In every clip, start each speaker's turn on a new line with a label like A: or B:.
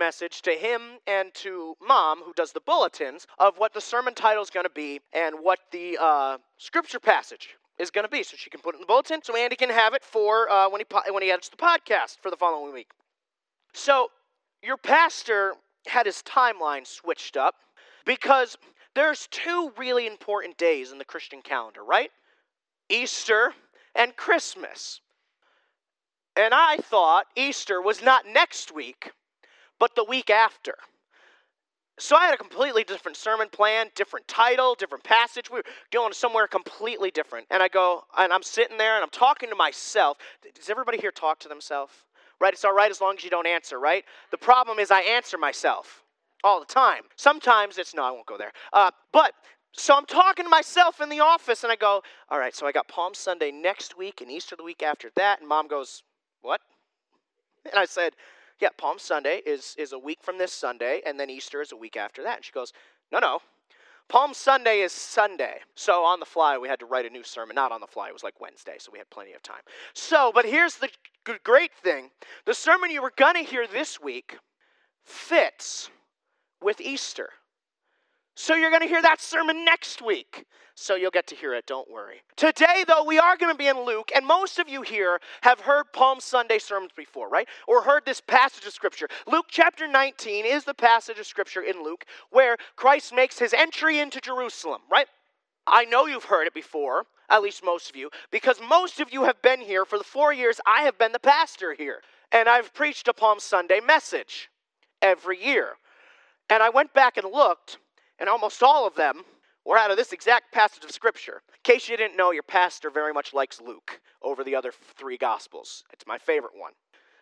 A: message to him and to mom, who does the bulletins, of what the sermon title is going to be and what the uh, scripture passage is going to be, so she can put it in the bulletin, so Andy can have it for uh, when he po- when he edits the podcast for the following week. So your pastor had his timeline switched up because there's two really important days in the Christian calendar, right? Easter and Christmas. And I thought Easter was not next week, but the week after. So I had a completely different sermon plan, different title, different passage. We were going somewhere completely different. And I go, and I'm sitting there and I'm talking to myself. Does everybody here talk to themselves? Right? It's all right as long as you don't answer, right? The problem is I answer myself all the time. Sometimes it's, no, I won't go there. Uh, but so I'm talking to myself in the office and I go, all right, so I got Palm Sunday next week and Easter the week after that. And mom goes, what? And I said, yeah, Palm Sunday is, is a week from this Sunday, and then Easter is a week after that. And she goes, no, no. Palm Sunday is Sunday. So on the fly, we had to write a new sermon. Not on the fly, it was like Wednesday, so we had plenty of time. So, but here's the great thing the sermon you were going to hear this week fits with Easter. So you're going to hear that sermon next week. So you'll get to hear it, don't worry. Today, though, we are going to be in Luke, and most of you here have heard Palm Sunday sermons before, right? Or heard this passage of Scripture. Luke chapter 19 is the passage of Scripture in Luke where Christ makes his entry into Jerusalem, right? I know you've heard it before, at least most of you, because most of you have been here for the four years I have been the pastor here. And I've preached a Palm Sunday message every year. And I went back and looked, and almost all of them were out of this exact passage of Scripture. In case you didn't know, your pastor very much likes Luke over the other three Gospels. It's my favorite one.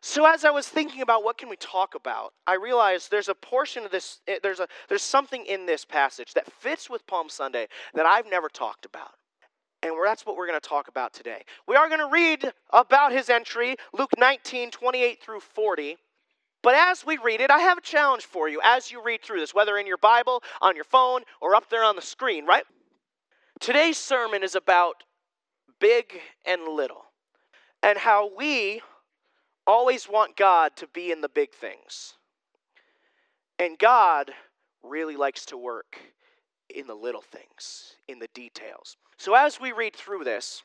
A: So as I was thinking about what can we talk about, I realized there's a portion of this, eh, there's, a, there's something in this passage that fits with Palm Sunday that I've never talked about. And that's what we're going to talk about today. We are going to read about his entry, Luke 19, 28 through 40. But as we read it, I have a challenge for you as you read through this, whether in your Bible, on your phone, or up there on the screen, right? Today's sermon is about big and little, and how we always want God to be in the big things. And God really likes to work in the little things, in the details. So as we read through this,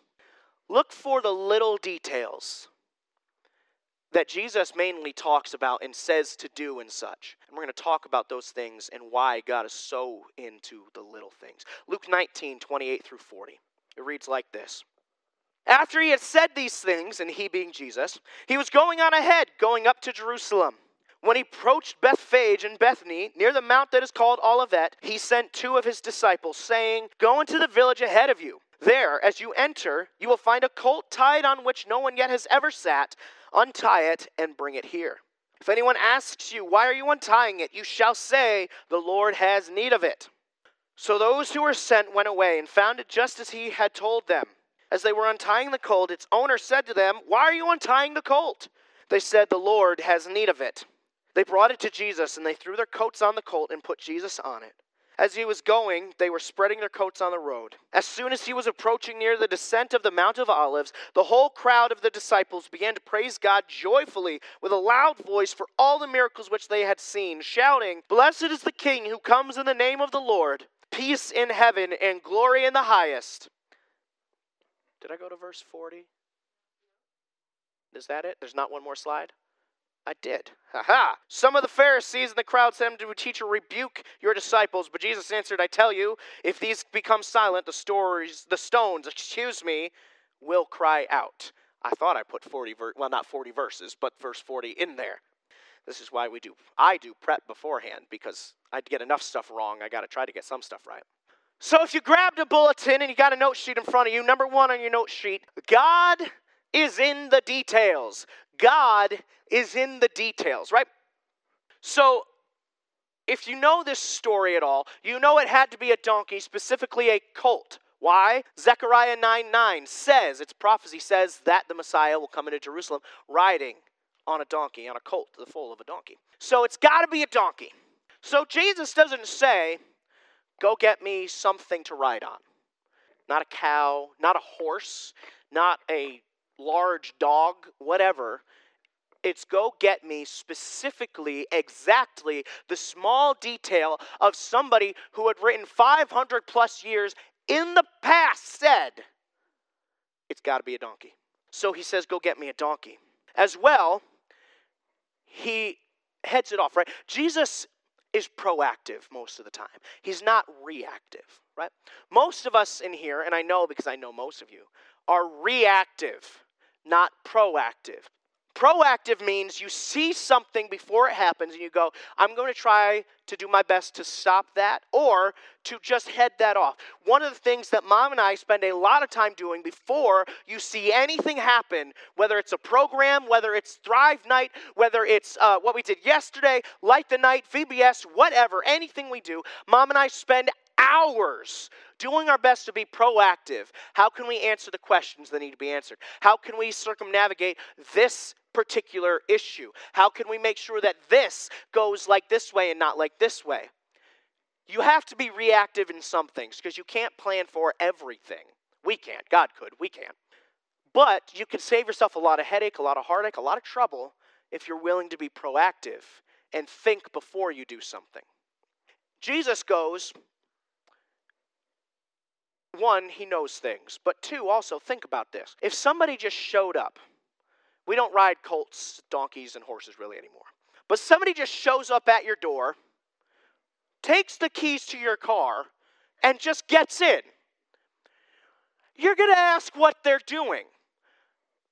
A: look for the little details that Jesus mainly talks about and says to do and such. And we're going to talk about those things and why God is so into the little things. Luke 19, 28 through 40. It reads like this. After he had said these things, and he being Jesus, he was going on ahead, going up to Jerusalem. When he approached Bethphage and Bethany, near the mount that is called Olivet, he sent two of his disciples, saying, Go into the village ahead of you. There, as you enter, you will find a colt tied on which no one yet has ever sat. Untie it and bring it here. If anyone asks you, Why are you untying it? you shall say, The Lord has need of it. So those who were sent went away and found it just as he had told them. As they were untying the colt, its owner said to them, Why are you untying the colt? They said, The Lord has need of it. They brought it to Jesus, and they threw their coats on the colt and put Jesus on it. As he was going, they were spreading their coats on the road. As soon as he was approaching near the descent of the Mount of Olives, the whole crowd of the disciples began to praise God joyfully with a loud voice for all the miracles which they had seen, shouting, Blessed is the King who comes in the name of the Lord, peace in heaven and glory in the highest. Did I go to verse 40? Is that it? There's not one more slide? I did. Ha ha! Some of the Pharisees and the crowd said to a teacher, Rebuke your disciples. But Jesus answered, I tell you, if these become silent, the stories, the stones, excuse me, will cry out. I thought I put 40 ver- well not 40 verses, but verse 40 in there. This is why we do I do prep beforehand because I'd get enough stuff wrong. I got to try to get some stuff right. So if you grabbed a bulletin and you got a note sheet in front of you, number 1 on your note sheet, God is in the details. God is in the details, right? So, if you know this story at all, you know it had to be a donkey, specifically a colt. Why? Zechariah 9 9 says, its prophecy says that the Messiah will come into Jerusalem riding on a donkey, on a colt, the foal of a donkey. So it's got to be a donkey. So Jesus doesn't say, go get me something to ride on. Not a cow, not a horse, not a large dog, whatever. It's go get me specifically, exactly the small detail of somebody who had written 500 plus years in the past said, it's got to be a donkey. So he says, go get me a donkey. As well, he heads it off, right? Jesus is proactive most of the time. He's not reactive, right? Most of us in here, and I know because I know most of you, are reactive, not proactive. Proactive means you see something before it happens and you go, I'm going to try to do my best to stop that or to just head that off. One of the things that mom and I spend a lot of time doing before you see anything happen, whether it's a program, whether it's Thrive Night, whether it's uh, what we did yesterday, Light the Night, VBS, whatever, anything we do, mom and I spend hours doing our best to be proactive. How can we answer the questions that need to be answered? How can we circumnavigate this particular issue? How can we make sure that this goes like this way and not like this way? You have to be reactive in some things because you can't plan for everything. We can't. God could. We can't. But you can save yourself a lot of headache, a lot of heartache, a lot of trouble if you're willing to be proactive and think before you do something. Jesus goes, one, he knows things, but two, also think about this. If somebody just showed up, we don't ride colts, donkeys, and horses really anymore. But somebody just shows up at your door, takes the keys to your car, and just gets in. You're going to ask what they're doing.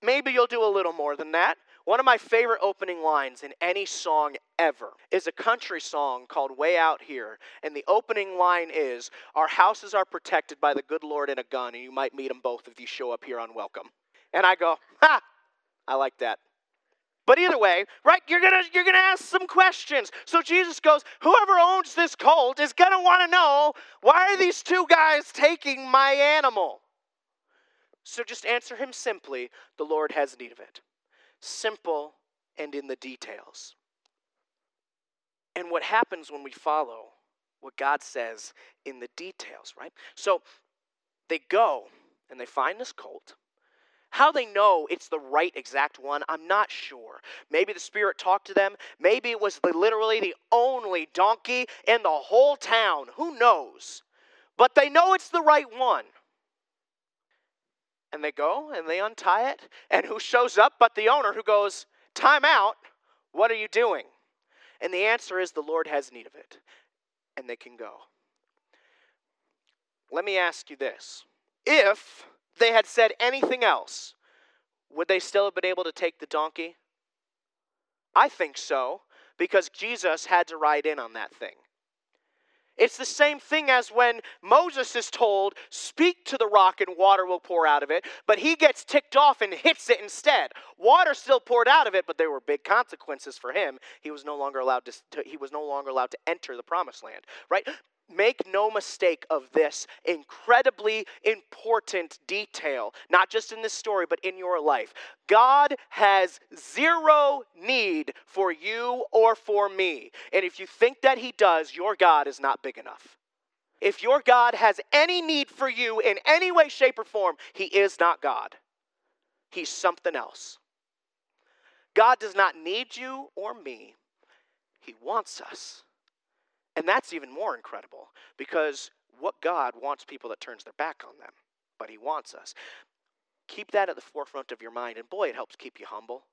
A: Maybe you'll do a little more than that. One of my favorite opening lines in any song ever is a country song called Way Out Here. And the opening line is Our houses are protected by the good Lord and a gun, and you might meet them both if you show up here unwelcome. And I go, Ha! I like that. But either way, right, you're gonna you're gonna ask some questions. So Jesus goes, whoever owns this colt is gonna want to know why are these two guys taking my animal? So just answer him simply, the Lord has need of it. Simple and in the details. And what happens when we follow what God says in the details, right? So they go and they find this colt. How they know it's the right exact one, I'm not sure. Maybe the Spirit talked to them. Maybe it was literally the only donkey in the whole town. Who knows? But they know it's the right one. And they go and they untie it. And who shows up but the owner who goes, Time out. What are you doing? And the answer is the Lord has need of it. And they can go. Let me ask you this. If they had said anything else, would they still have been able to take the donkey? I think so, because Jesus had to ride in on that thing. It's the same thing as when Moses is told, Speak to the rock and water will pour out of it, but he gets ticked off and hits it instead. Water still poured out of it, but there were big consequences for him. He was no longer allowed to, he was no longer allowed to enter the promised land, right? Make no mistake of this incredibly important detail, not just in this story, but in your life. God has zero need for you or for me. And if you think that He does, your God is not big enough. If your God has any need for you in any way, shape, or form, He is not God. He's something else. God does not need you or me, He wants us. And that's even more incredible because what God wants people that turns their back on them, but he wants us. Keep that at the forefront of your mind and boy it helps keep you humble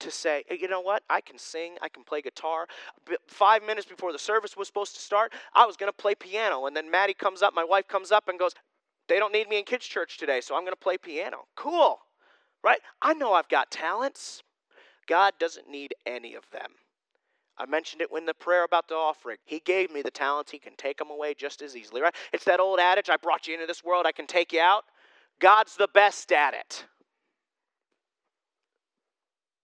A: to say, hey, you know what? I can sing, I can play guitar. Five minutes before the service was supposed to start, I was going to play piano. And then Maddie comes up, my wife comes up and goes, They don't need me in kids' church today, so I'm going to play piano. Cool, right? I know I've got talents. God doesn't need any of them. I mentioned it when the prayer about the offering. He gave me the talents. He can take them away just as easily, right? It's that old adage I brought you into this world, I can take you out. God's the best at it.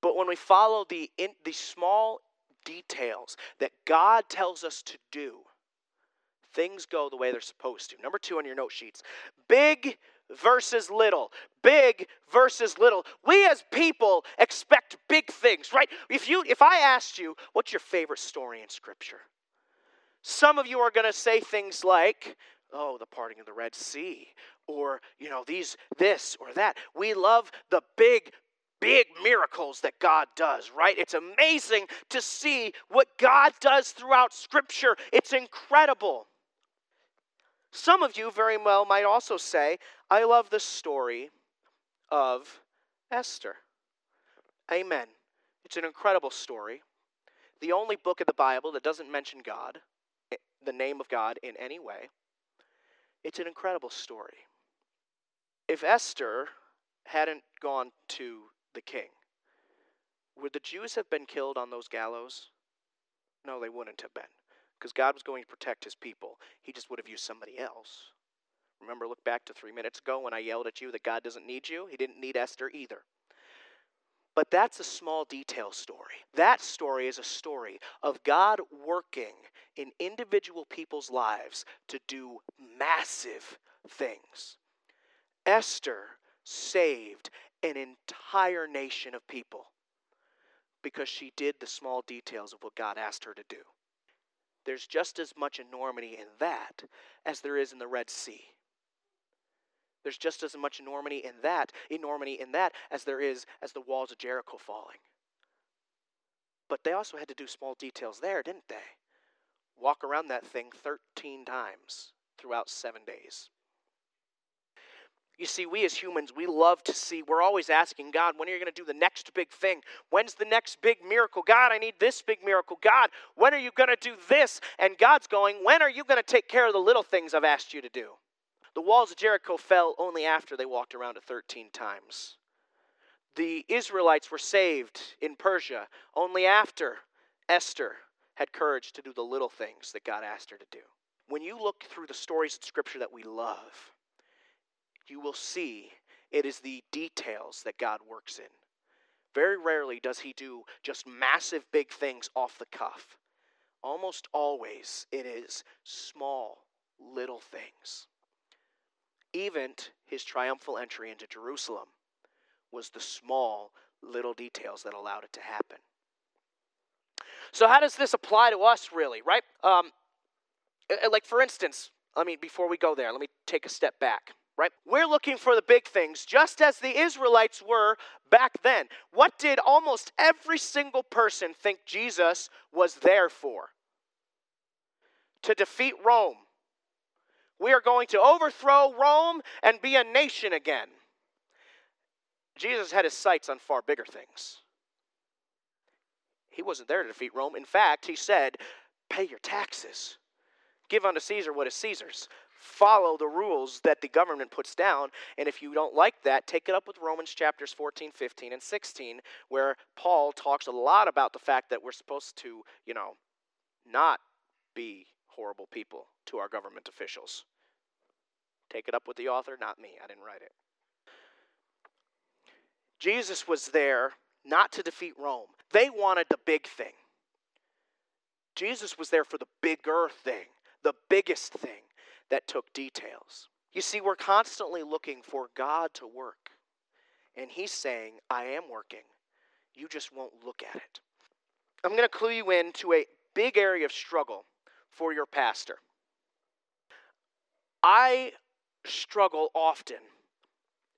A: But when we follow the, in, the small details that God tells us to do, things go the way they're supposed to. Number two on your note sheets big versus little. Big versus little. We as people expect big things, right? If you if I asked you what's your favorite story in scripture? Some of you are going to say things like, "Oh, the parting of the Red Sea," or, you know, these this or that. We love the big big miracles that God does, right? It's amazing to see what God does throughout Scripture. It's incredible. Some of you very well might also say, I love the story of Esther. Amen. It's an incredible story. The only book of the Bible that doesn't mention God, the name of God, in any way. It's an incredible story. If Esther hadn't gone to the king, would the Jews have been killed on those gallows? No, they wouldn't have been, because God was going to protect his people. He just would have used somebody else. Remember, look back to three minutes ago when I yelled at you that God doesn't need you? He didn't need Esther either. But that's a small detail story. That story is a story of God working in individual people's lives to do massive things. Esther saved an entire nation of people because she did the small details of what God asked her to do. There's just as much enormity in that as there is in the Red Sea. There's just as much enormity in that, enormity in that as there is as the walls of Jericho falling. But they also had to do small details there, didn't they? Walk around that thing 13 times throughout 7 days. You see, we as humans, we love to see, we're always asking God, when are you going to do the next big thing? When's the next big miracle? God, I need this big miracle. God, when are you going to do this? And God's going, when are you going to take care of the little things I've asked you to do? The walls of Jericho fell only after they walked around it 13 times. The Israelites were saved in Persia only after Esther had courage to do the little things that God asked her to do. When you look through the stories in Scripture that we love, you will see it is the details that God works in. Very rarely does He do just massive big things off the cuff. Almost always it is small little things. Even his triumphal entry into Jerusalem was the small little details that allowed it to happen. So, how does this apply to us, really, right? Um, like, for instance, I mean, before we go there, let me take a step back, right? We're looking for the big things, just as the Israelites were back then. What did almost every single person think Jesus was there for? To defeat Rome we are going to overthrow Rome and be a nation again. Jesus had his sights on far bigger things. He wasn't there to defeat Rome. In fact, he said, Pay your taxes, give unto Caesar what is Caesar's. Follow the rules that the government puts down. And if you don't like that, take it up with Romans chapters 14, 15, and 16, where Paul talks a lot about the fact that we're supposed to, you know, not be horrible people to our government officials. Take it up with the author, not me. I didn't write it. Jesus was there not to defeat Rome, they wanted the big thing. Jesus was there for the bigger thing, the biggest thing that took details. You see, we're constantly looking for God to work. And He's saying, I am working. You just won't look at it. I'm going to clue you in to a big area of struggle for your pastor. I struggle often.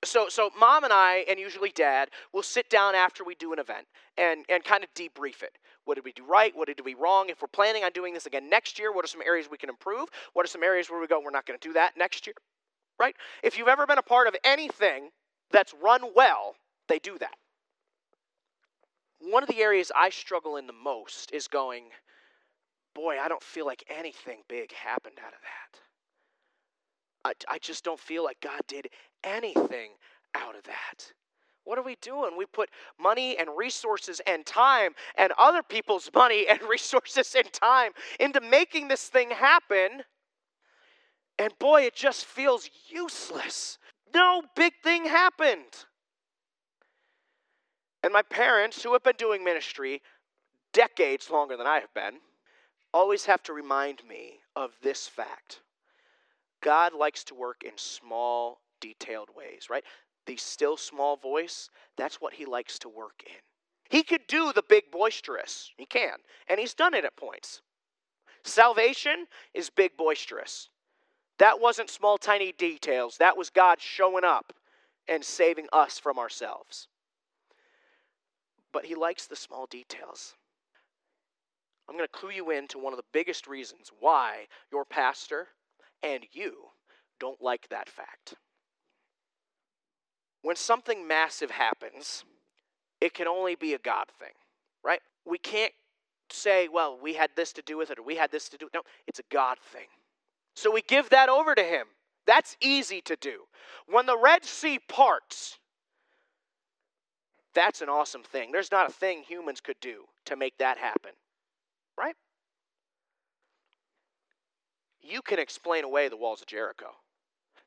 A: So, so mom and I, and usually dad, will sit down after we do an event and, and kind of debrief it. What did we do right? What did we do wrong? If we're planning on doing this again next year, what are some areas we can improve? What are some areas where we go, we're not going to do that next year? Right? If you've ever been a part of anything that's run well, they do that. One of the areas I struggle in the most is going, boy, I don't feel like anything big happened out of that. I, I just don't feel like God did anything out of that. What are we doing? We put money and resources and time and other people's money and resources and time into making this thing happen. And boy, it just feels useless. No big thing happened. And my parents, who have been doing ministry decades longer than I have been, always have to remind me of this fact. God likes to work in small, detailed ways, right? The still small voice, that's what he likes to work in. He could do the big boisterous. He can. And he's done it at points. Salvation is big boisterous. That wasn't small, tiny details. That was God showing up and saving us from ourselves. but He likes the small details. I'm going to clue you in to one of the biggest reasons why your pastor and you don't like that fact. When something massive happens, it can only be a God thing, right? We can't say, well, we had this to do with it or we had this to do. No, it's a God thing. So we give that over to him. That's easy to do. When the Red Sea parts, that's an awesome thing. There's not a thing humans could do to make that happen, right? You can explain away the walls of Jericho.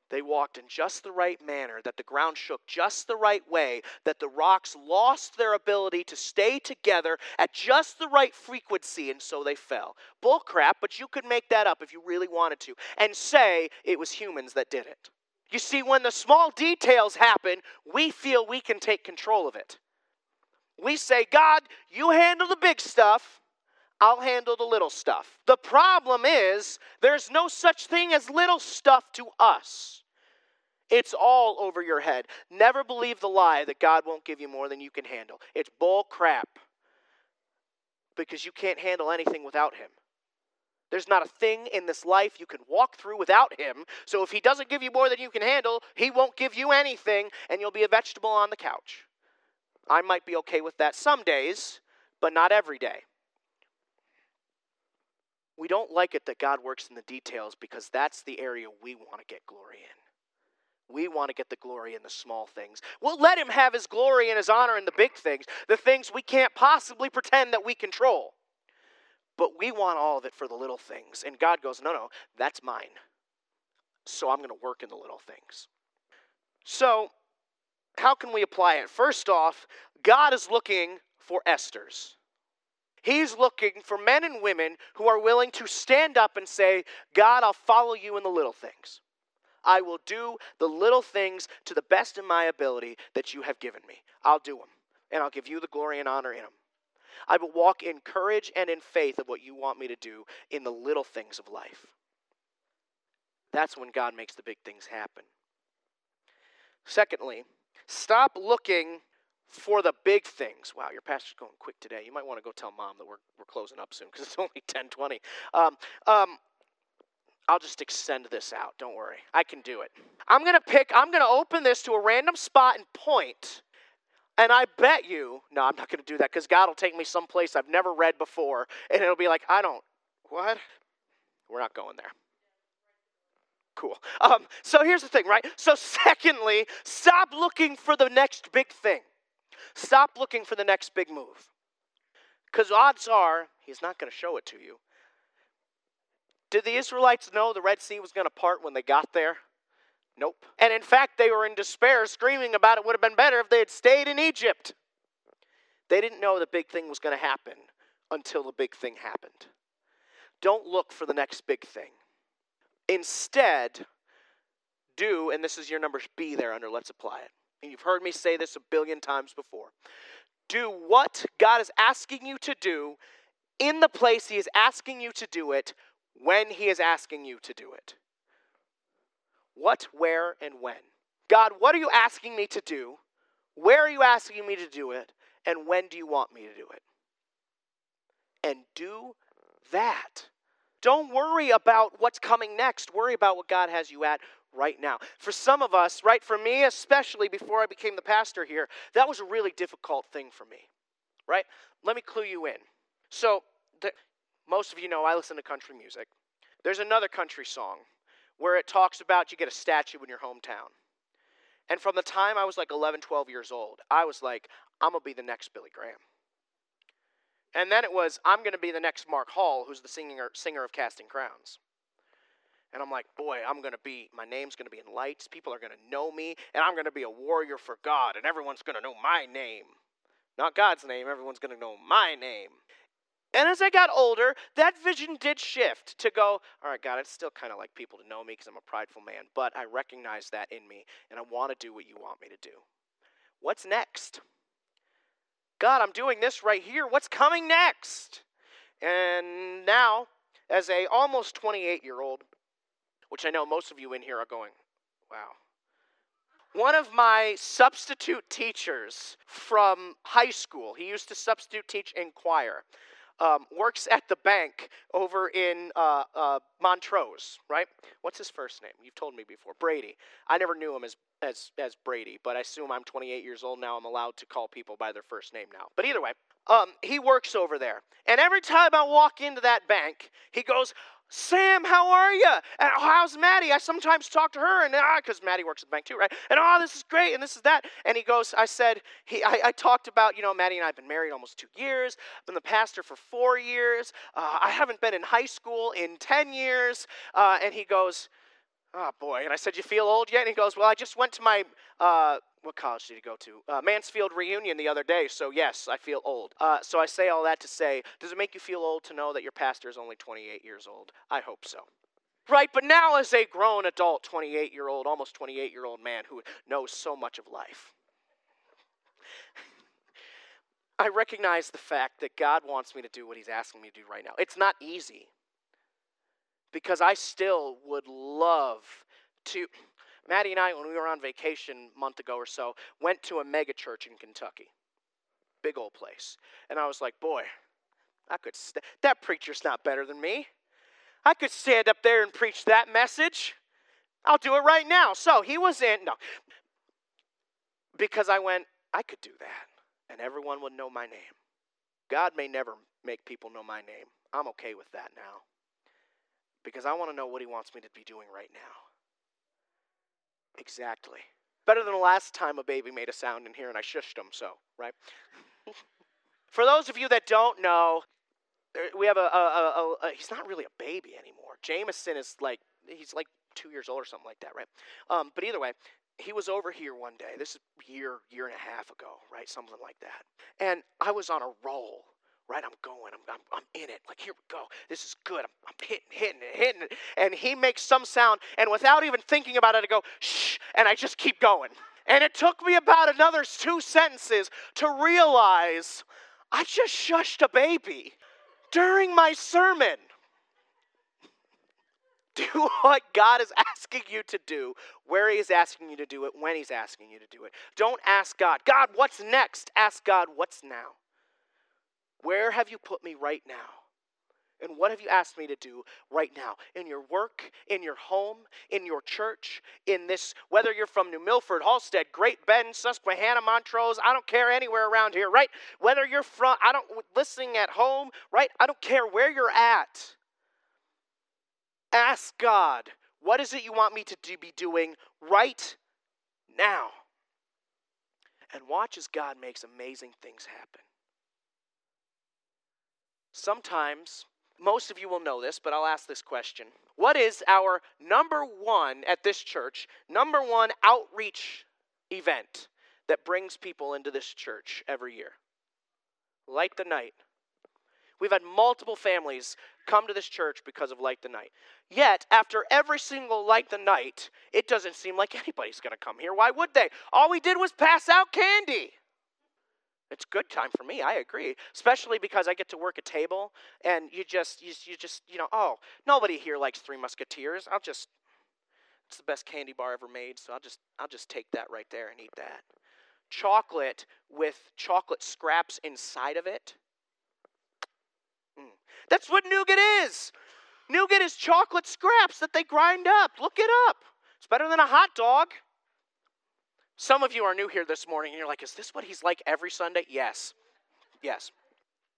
A: They walked in just the right manner, that the ground shook just the right way, that the rocks lost their ability to stay together at just the right frequency, and so they fell. Bull crap, but you could make that up if you really wanted to and say it was humans that did it. You see, when the small details happen, we feel we can take control of it. We say, God, you handle the big stuff. I'll handle the little stuff. The problem is, there's no such thing as little stuff to us. It's all over your head. Never believe the lie that God won't give you more than you can handle. It's bull crap. Because you can't handle anything without Him. There's not a thing in this life you can walk through without Him. So if He doesn't give you more than you can handle, He won't give you anything, and you'll be a vegetable on the couch. I might be okay with that some days, but not every day. We don't like it that God works in the details because that's the area we want to get glory in. We want to get the glory in the small things. We'll let Him have His glory and His honor in the big things, the things we can't possibly pretend that we control. But we want all of it for the little things. And God goes, no, no, that's mine. So I'm going to work in the little things. So, how can we apply it? First off, God is looking for Esther's. He's looking for men and women who are willing to stand up and say, God, I'll follow you in the little things. I will do the little things to the best of my ability that you have given me. I'll do them, and I'll give you the glory and honor in them. I will walk in courage and in faith of what you want me to do in the little things of life. That's when God makes the big things happen. Secondly, stop looking for the big things. Wow, your pastor's going quick today. You might want to go tell mom that we're, we're closing up soon because it's only 1020. Um, um, I'll just extend this out. Don't worry. I can do it. I'm going to pick, I'm going to open this to a random spot and point, And I bet you, no, I'm not going to do that because God will take me someplace I've never read before. And it'll be like, I don't, what? We're not going there. Cool. Um, so here's the thing, right? So, secondly, stop looking for the next big thing. Stop looking for the next big move. Because odds are, he's not going to show it to you. Did the Israelites know the Red Sea was going to part when they got there? Nope. And in fact, they were in despair, screaming about it would have been better if they had stayed in Egypt. They didn't know the big thing was going to happen until the big thing happened. Don't look for the next big thing. Instead, do, and this is your number B there under Let's Apply It and you've heard me say this a billion times before. Do what God is asking you to do in the place He is asking you to do it when He is asking you to do it. What, where, and when. God, what are you asking me to do? Where are you asking me to do it? And when do you want me to do it? And do that. Don't worry about what's coming next. Worry about what God has you at right now. For some of us, right, for me especially before I became the pastor here, that was a really difficult thing for me, right? Let me clue you in. So, the, most of you know I listen to country music. There's another country song where it talks about you get a statue in your hometown. And from the time I was like 11, 12 years old, I was like, I'm going to be the next Billy Graham. And then it was, I'm going to be the next Mark Hall, who's the singer, singer of Casting Crowns. And I'm like, boy, I'm going to be, my name's going to be in lights. People are going to know me, and I'm going to be a warrior for God, and everyone's going to know my name. Not God's name, everyone's going to know my name. And as I got older, that vision did shift to go, all right, God, I'd still kind of like people to know me because I'm a prideful man, but I recognize that in me, and I want to do what you want me to do. What's next? God, I'm doing this right here. What's coming next? And now, as a almost 28 year old, which I know most of you in here are going, wow. one of my substitute teachers from high school, he used to substitute teach in choir, um, works at the bank over in uh, uh, Montrose, right? What's his first name? You've told me before. Brady. I never knew him as, as, as Brady, but I assume I'm 28 years old now. I'm allowed to call people by their first name now. But either way, um, he works over there. And every time I walk into that bank, he goes, Sam, how are you? And oh, how's Maddie? I sometimes talk to her, and ah, because Maddie works at the bank too, right? And oh, this is great, and this is that. And he goes, I said, he, I, I talked about, you know, Maddie and I have been married almost two years, been the pastor for four years. Uh, I haven't been in high school in 10 years. Uh, and he goes, oh boy. And I said, you feel old yet? And he goes, well, I just went to my uh, what college did he go to? Uh, Mansfield reunion the other day, so yes, I feel old. Uh, so I say all that to say, does it make you feel old to know that your pastor is only 28 years old? I hope so. Right, but now as a grown adult, 28 year old, almost 28 year old man who knows so much of life, I recognize the fact that God wants me to do what He's asking me to do right now. It's not easy because I still would love to. Maddie and I, when we were on vacation a month ago or so, went to a mega church in Kentucky. Big old place. And I was like, boy, I could st- that preacher's not better than me. I could stand up there and preach that message. I'll do it right now. So he was in, no. Because I went, I could do that, and everyone would know my name. God may never make people know my name. I'm okay with that now. Because I want to know what he wants me to be doing right now. Exactly. Better than the last time a baby made a sound in here and I shushed him, so, right? For those of you that don't know, we have a, a, a, a, he's not really a baby anymore. Jameson is like, he's like two years old or something like that, right? Um, but either way, he was over here one day. This is year, year and a half ago, right? Something like that. And I was on a roll right? I'm going. I'm, I'm, I'm in it. Like, here we go. This is good. I'm, I'm hitting, hitting it, hitting. And he makes some sound, and without even thinking about it, I go, shh, and I just keep going. And it took me about another two sentences to realize I just shushed a baby during my sermon. Do what God is asking you to do, where He is asking you to do it, when He's asking you to do it. Don't ask God, God, what's next? Ask God, what's now? Where have you put me right now? And what have you asked me to do right now? In your work, in your home, in your church, in this, whether you're from New Milford, Hallstead, Great Bend, Susquehanna, Montrose, I don't care anywhere around here, right? Whether you're from, I don't, listening at home, right? I don't care where you're at. Ask God, what is it you want me to do, be doing right now? And watch as God makes amazing things happen. Sometimes, most of you will know this, but I'll ask this question. What is our number one at this church, number one outreach event that brings people into this church every year? Light the Night. We've had multiple families come to this church because of Light the Night. Yet, after every single Light the Night, it doesn't seem like anybody's going to come here. Why would they? All we did was pass out candy. It's good time for me. I agree, especially because I get to work a table, and you just, you, you just, you know, oh, nobody here likes Three Musketeers. I'll just, it's the best candy bar ever made, so I'll just, I'll just take that right there and eat that. Chocolate with chocolate scraps inside of it. Mm. That's what nougat is. Nougat is chocolate scraps that they grind up. Look it up. It's better than a hot dog. Some of you are new here this morning and you're like, is this what he's like every Sunday? Yes. Yes.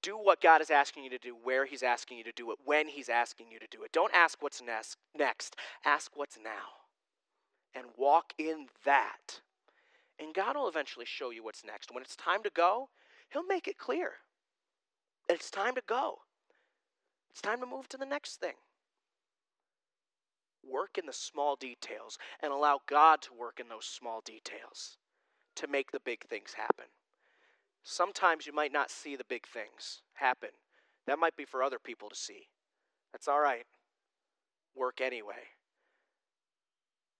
A: Do what God is asking you to do, where he's asking you to do it, when he's asking you to do it. Don't ask what's next. Ask what's now. And walk in that. And God will eventually show you what's next. When it's time to go, he'll make it clear. It's time to go. It's time to move to the next thing work in the small details and allow God to work in those small details to make the big things happen. Sometimes you might not see the big things happen. That might be for other people to see. That's all right. Work anyway.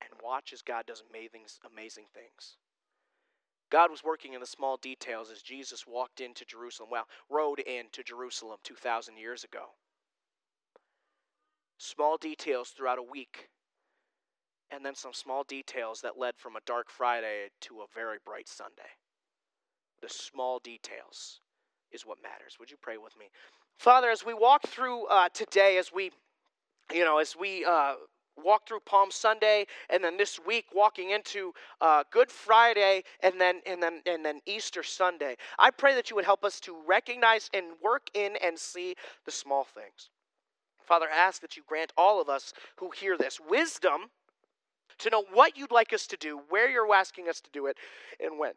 A: And watch as God does amazing, amazing things. God was working in the small details as Jesus walked into Jerusalem, well, rode into Jerusalem 2,000 years ago small details throughout a week and then some small details that led from a dark Friday to a very bright Sunday. The small details is what matters. Would you pray with me? Father, as we walk through uh, today, as we, you know, as we uh, walk through Palm Sunday, and then this week walking into uh, Good Friday, and then and then and then Easter Sunday, I pray that you would help us to recognize and work in and see the small things. Father, ask that you grant all of us who hear this wisdom to know what you'd like us to do, where you're asking us to do it, and when.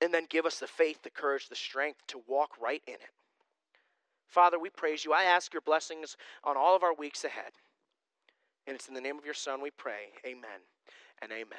A: And then give us the faith, the courage, the strength to walk right in it. Father, we praise you. I ask your blessings on all of our weeks ahead. And it's in the name of your Son we pray. Amen and amen.